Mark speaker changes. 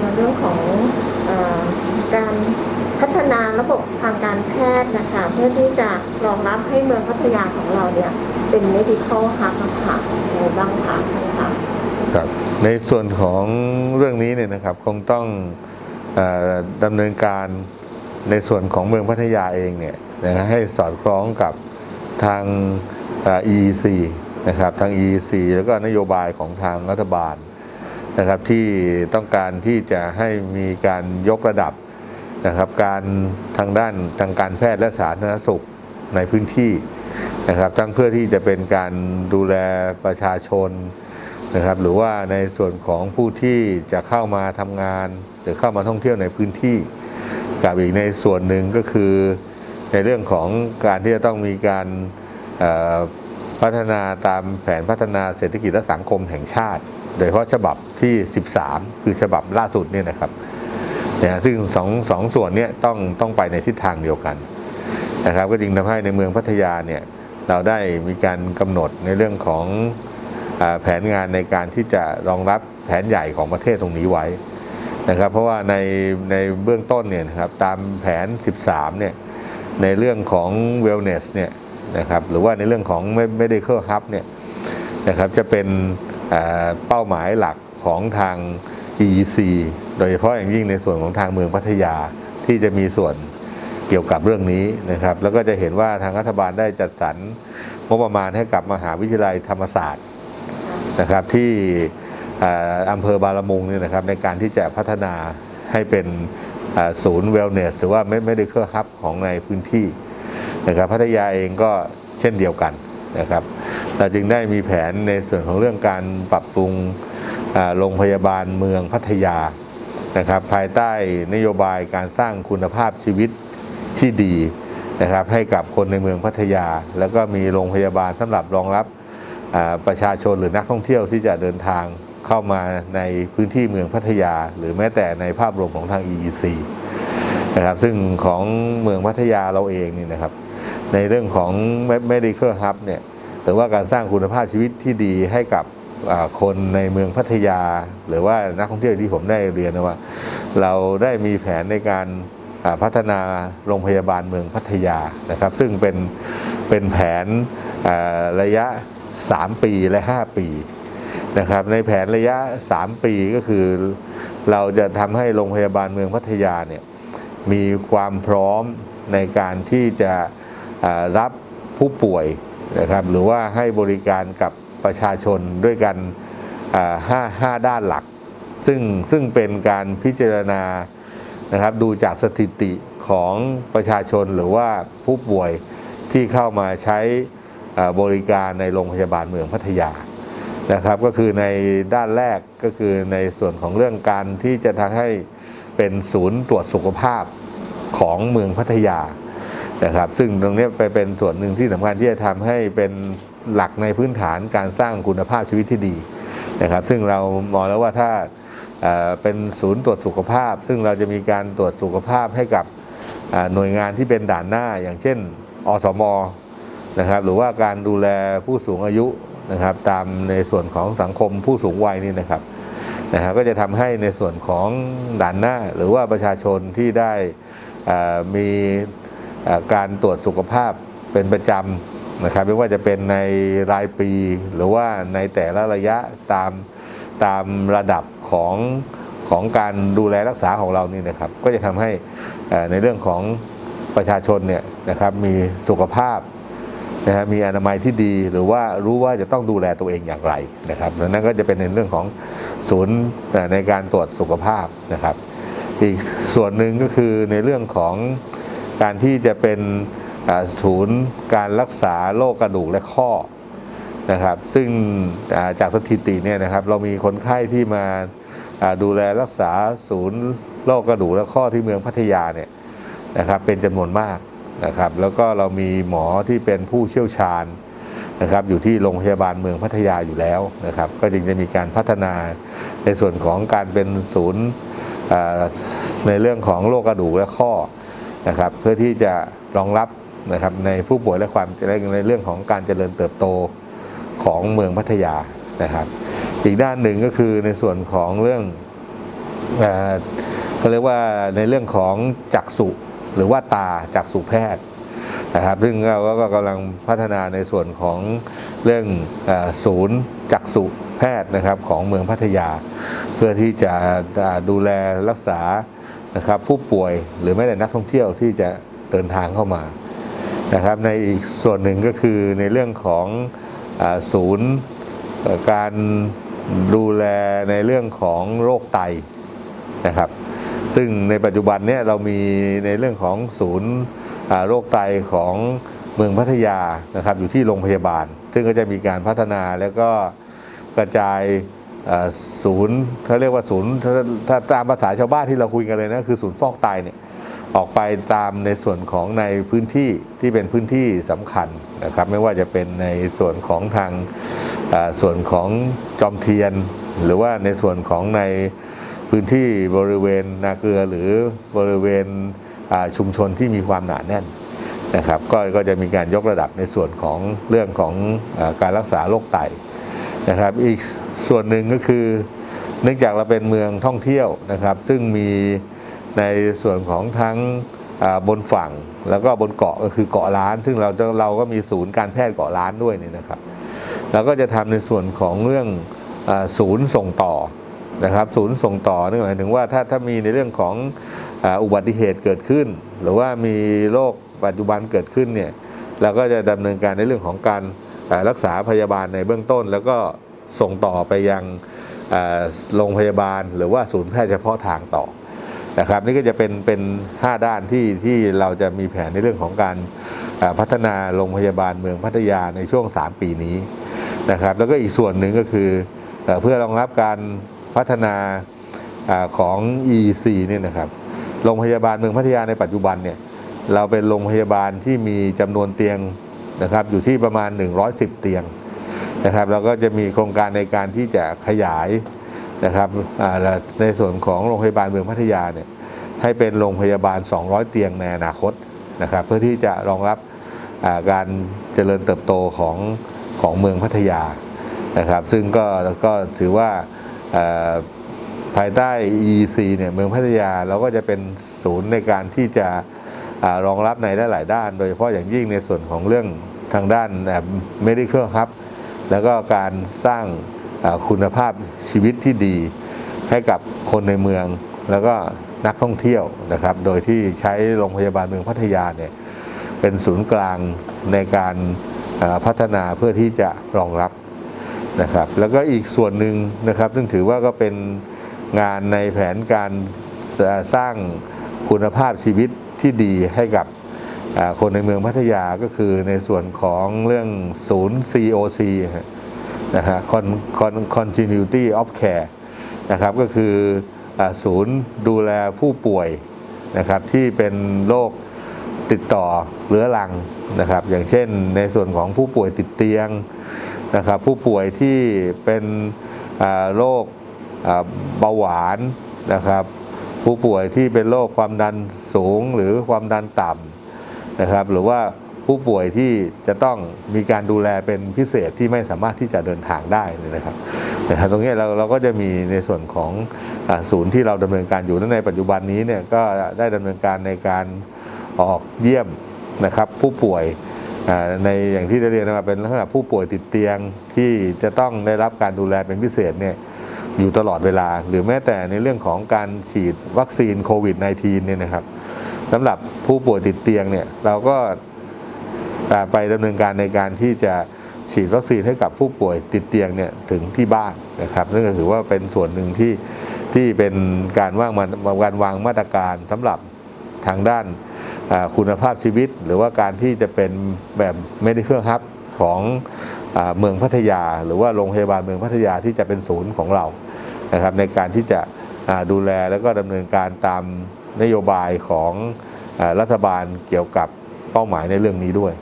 Speaker 1: ในเรื่องของอการพัฒนาระบบทางการแพทย์นะคะ เพื่อที่จะรองรับให้เมืองพัทยาของเราเนี่ยเป็น medical hub นะคะยังไงบ้างคะนคะ
Speaker 2: ครับในส่วนของเรื่องนี้เนี่ยนะครับคงต้องอดำเนินการในส่วนของเมืองพัทยาเองเนี่ยนะให้สอดคล้องกับทาง EEC นะครับทาง EEC แล้วก็นโยบายของทางรัฐบาล นะครับที่ต้องการที่จะให้มีการยกระดับนะครับการทางด้านทางการแพทย์และสาธารณสุขในพื้นที่นะครับทั้งเพื่อที่จะเป็นการดูแลประชาชนนะครับหรือว่าในส่วนของผู้ที่จะเข้ามาทำงาน หรือเข้ามาท่องเที่ยวในพื้นที่ กับอีกในส่วนหนึ่งก็คือ ในเรื่องของการที่จะต้องมีการพัฒนาตามแผนพัฒนาเศรษฐกิจและสังคมแห่งชาติ โดยเฉพาะฉบับที่ 13 คือฉบับล่าสุดเนี่ยนะครับนะซึ่งสองสองส่วนเนี้ต้องต้องไปในทิศทางเดียวกันนะครับ ก็จึงทำให้ในเมืองพัทยาเนี่ยเราได้มีการกำหนดในเรื่องของอแผนงานในการที่จะรองรับแผนใหญ่ของประเทศตรงนี้ไว้นะครับ เพราะว่าในในเบื้องต้นเนี่ยนะครับตามแผน 13 เนี่ยในเรื่องของ wellness เนี่ยนะครับหรือว่าในเรื่องของ medical hub เนี่ยนะครับจะเป็น เป้าหมายหลักของทาง EEC โดยเฉพาะอย่างยิ่งในส่วนของทางเมืองพัทยาที่จะมีส่วนเกี่ยวกับเรื่องนี้นะครับ แล้วก็จะเห็นว่าทางรัฐบาลได้จัดสรรงบประมาณให้กับมหาวิทยาลัยธรรมศาสตร์นะครับที่อาอำเภอบาลมุงเนี่ยนะครับในการที่จะพัฒนาให้เป็นศูนย์เวลเนสหรือว่าไม่ได้เครือฮับของในพื้นที่นะครับพัทยาเองก็เช่นเดียวกัน นะครับ เราจึงได้มีแผนในส่วนของเรื่องการปรับปรุงโรงพยาบาลเมืองพัทยานะครับ ภายใต้นโยบายการสร้างคุณภาพชีวิตที่ดีนะครับ ให้กับคนในเมืองพัทยา แล้วก็มีโรงพยาบาลสำหรับรองรับประชาชนหรือนักท่องเที่ยวที่จะเดินทางเข้ามาในพื้นที่เมืองพัทยา หรือแม้แต่ในภาพรวมของทาง EEC นะครับซึ่งของเมืองพัทยาเราเองนี่นะครับ ในเรื่องของ medical hub เนี่ยหรือว่าการสร้างคุณภาพชีวิตที่ดีให้กับคนในเมืองพัทยา หรือว่านักท่องเที่ยวที่ผมได้เรียนนะว่า เราได้มีแผนในการพัฒนาโรงพยาบาลเมืองพัทยานะครับ ซึ่งเป็นเป็นแผนระยะ 3 ปีและ 5 ปีนะครับในแผนระยะ 3 ปีก็คือ เราจะทำให้โรงพยาบาลเมืองพัทยาเนี่ยมีความพร้อมในการที่จะ รับผู้ป่วยนะครับหรือว่าให้บริการกับประชาชนด้วยกันอ่าห้าห้าด้านหลัก ซึ่งซึ่งเป็นการพิจารณานะครับดูจากสถิติของประชาชนหรือว่าผู้ป่วยที่เข้ามาใช้บริการในโรงพยาบาลเมืองพัทยานะครับ ก็คือในด้านแรกก็คือในส่วนของเรื่องการที่จะทำให้เป็นศูนย์ตรวจสุขภาพของเมืองพัทยา นะครับ ซึ่งตรงนี้ไปเป็นส่วนหนึ่งที่สำคัญที่จะทำให้เป็นหลักในพื้นฐานการสร้างคุณภาพชีวิตที่ดีนะครับ ซึ่งเรามองแล้วว่าถ้าเป็นศูนย์ตรวจสุขภาพ ซึ่งเราจะมีการตรวจสุขภาพให้กับหน่วยงานที่เป็นด่านหน้า อย่างเช่น อสมนะครับหรือว่าการดูแลผู้สูงอายุนะครับ ตามในส่วนของสังคมผู้สูงวัยนี่นะครับนะฮะก็จะทำให้ในส่วนของด่านหน้า หรือว่าประชาชนที่ได้มี การตรวจสุขภาพเป็นประจำนะครับไม่ว่าจะเป็นในรายปีหรือว่าในแต่ละระยะตามตามระดับของของการดูแลรักษาของเรานี่นะครับก็จะทำให้ในเรื่องของประชาชนเนี่ยนะครับมีสุขภาพนะฮะมีอนามัยที่ดีหรือว่ารู้ว่าจะต้องดูแลตัวเองอย่างไรนะครับนั้นก็จะเป็นในเรื่องของศูนย์ในการตรวจสุขภาพนะครับ อีกส่วนหนึ่งก็คือในเรื่องของ การที่จะเป็นศูนย์การรักษาโรคกระดูกและข้อนะครับ ซึ่งจากสถิติเนี่ยนะครับ เรามีคนไข้ที่มาดูแลรักษาศูนย์โรคกระดูกและข้อที่เมืองพัทยาเนี่ยนะครับเป็นจำนวนมากนะครับ แล้วก็เรามีหมอที่เป็นผู้เชี่ยวชาญนะครับอยู่ที่โรงพยาบาลเมืองพัทยาอยู่แล้วนะครับ ก็จึงจะมีการพัฒนาในส่วนของการเป็นศูนย์ในเรื่องของโรคกระดูกและข้อ นะครับเพื่อที่จะรองรับนะครับในผู้ป่วยและความในเรื่องของการเจริญเติบโตของเมืองพัทยานะครับ อีกด้านหนึ่งก็คือในส่วนของเรื่องเอ่อเขาเรียกว่าในเรื่องของจักษุหรือว่าตาจักษุแพทย์นะครับซึ่งเราก็กำลังพัฒนาในส่วนของเรื่องศูนย์จักษุแพทย์นะครับของเมืองพัทยา เพื่อที่จะดูแลรักษา นะครับผู้ป่วยหรือไม่แต่นักท่องเที่ยวที่จะเดินทางเข้ามานะครับในอีกส่วนหนึ่งก็คือในเรื่องของอศูนย์การดูแลในเรื่องของโรคไตนะครับ ซึ่งในปัจจุบันเนี่ยเรามีในเรื่องของศูนย์โรคไตของเมืองพัทยานะครับอยู่ที่โรงพยาบาล ซึ่งก็จะมีการพัฒนาแล้วก็กระจาย ศูนย์เขาเรียกว่าศูนย์ถ้าตามภาษาชาวบ้านที่เราคุยกันเลยนะคือศูนย์ฟอกไตเนี่ยออกไปตามในส่วนของในพื้นที่ที่เป็นพื้นที่สำคัญนะครับ ไม่ว่าจะเป็นในส่วนของทางส่วนของจอมเทียน หรือว่าในส่วนของในพื้นที่บริเวณนาเกลือหรือบริเวณชุมชนที่มีความหนาแน่นนะครับก็ก็จะมีการยกระดับในส่วนของเรื่องของอการรักษาโรคไตนะครับอีก ส่วนหนึ่งก็คือเนื่องจากเราเป็นเมืองท่องเที่ยวนะครับ ซึ่งมีในส่วนของทั้งบนฝั่งแล้วก็บนเกาะก็คือเกาะล้าน ซึ่งเราเราก็มีศูนย์การแพทย์เกาะล้านด้วยนี่นะครับเราก็จะทำในส่วนของเรื่องอศูนย์ส่งต่อนะครับ ศูนย์ส่งต่อนี่หมายถึงว่าถ้าถ้ามีในเรื่องของอุบัติเหตุเกิดขึ้น หรือว่ามีโรคปัจจุบันเกิดขึ้นเนี่ยเราก็จะดำเนินการในเรื่องของการรักษาพยาบาลในเบื้องต้น แล้วก็ ส่งต่อไปยังโรงพยาบาลหรือว่าศูนย์แพทย์เฉพาะทางต่อนะครับนี่ก็จะเป็นเป็น 5 ด้านที่ที่เราจะมีแผนในเรื่องของการพัฒนาโรงพยาบาลเมืองพัทยาในช่วง 3 ปีนี้นะครับแล้วก็อีกส่วนหนึ่งก็คือเพื่อรองรับการพัฒนาอของ EC เนี่ยนะครับโรงพยาบาลเมืองพัทยาในปัจจุบันเนี่ยเราเป็นโรงพยาบาลที่มีจำนวนเตียงนะครับอยู่ที่ประมาณ 110 เตียง นะครับแล้วก็จะมีโครงการในการที่จะขยายนะครับในส่วนของโรงพยาบาลเมืองพัทยาเนี่ยให้เป็นโรงพยาบาล 200 เตียงในอนาคตนะครับ เพื่อที่จะรองรับการเจริญเติบโตของของเมืองพัทยานะครับ ซึ่งก็ก็ถือว่าภายใต้ EEC เนี่ยเมืองพัทยาเราก็จะเป็นศูนย์ในการที่จะอรองรับในหลาย ๆ ด้าน โดยเฉพาะอย่างยิ่งในส่วนของเรื่องทางด้าน medical hub แล้วก็การสร้างคุณภาพชีวิตที่ดีให้กับคนในเมือง แล้วก็นักท่องเที่ยวนะครับ โดยที่ใช้โรงพยาบาลเมืองพัทยาเนี่ยเป็นศูนย์กลางในการพัฒนาเพื่อที่จะรองรับนะครับ แล้วก็อีกส่วนหนึ่งนะครับ ซึ่งถือว่าก็เป็นงานในแผนการสร้างคุณภาพชีวิตที่ดีให้กับ คนในเมืองพัทยาก็คือในส่วนของเรื่องศูนย์ COC ฮะนะฮะ Continuity of Care นะครับก็คืออศูนย์ดูแลผู้ป่วยนะครับที่เป็นโรคติดต่อเรื้อรังนะครับอย่างเช่นในส่วนของผู้ป่วยติดเตียงนะครับผู้ป่วยที่เป็นโรคเบาหวานนะครับผู้ป่วยที่เป็นโรคความดันสูงหรือความดันต่ำ นะครับ หรือว่าผู้ป่วยที่จะต้องมีการดูแลเป็นพิเศษที่ไม่สามารถที่จะเดินทางได้นะครับนะครับ ตรงนี้เราเราก็จะมีในส่วนของศูนย์ที่เราดำเนินการอยู่ในปัจจุบันนี้เนี่ยก็ได้ดำเนินการในการออกเยี่ยมนะครับ ผู้ป่วยในอย่างที่ได้เรียนมาเป็นลักษณะผู้ป่วยติดเตียงที่จะต้องได้รับการดูแลเป็นพิเศษเนี่ยอยู่ตลอดเวลา หรือแม้แต่ในเรื่องของการฉีดวัคซีนโควิด -19 เนี่ยนะครับ สำหรับผู้ป่วยติดเตียงเนี่ยเราก็ไปดำเนินการในการที่จะฉีดวัคซีนให้กับผู้ป่วยติดเตียงเนี่ยถึงที่บ้านนะครับนั่นก็ถือว่าเป็นส่วนหนึ่งที่ที่เป็นการวางมันการวางมาตรการสำหรับทางด้านคุณภาพชีวิต หรือว่าการที่จะเป็นแบบ medical hub ของอเมืองพัทยา หรือว่าโรงพยาบาลเมืองพัทยาที่จะเป็นศูนย์ของเรานะครับในการที่จะดูแลแล้วก็ดำเนินการตาม นโยบายของรัฐบาลเกี่ยวกับเป้าหมายในเรื่องนี้ด้วย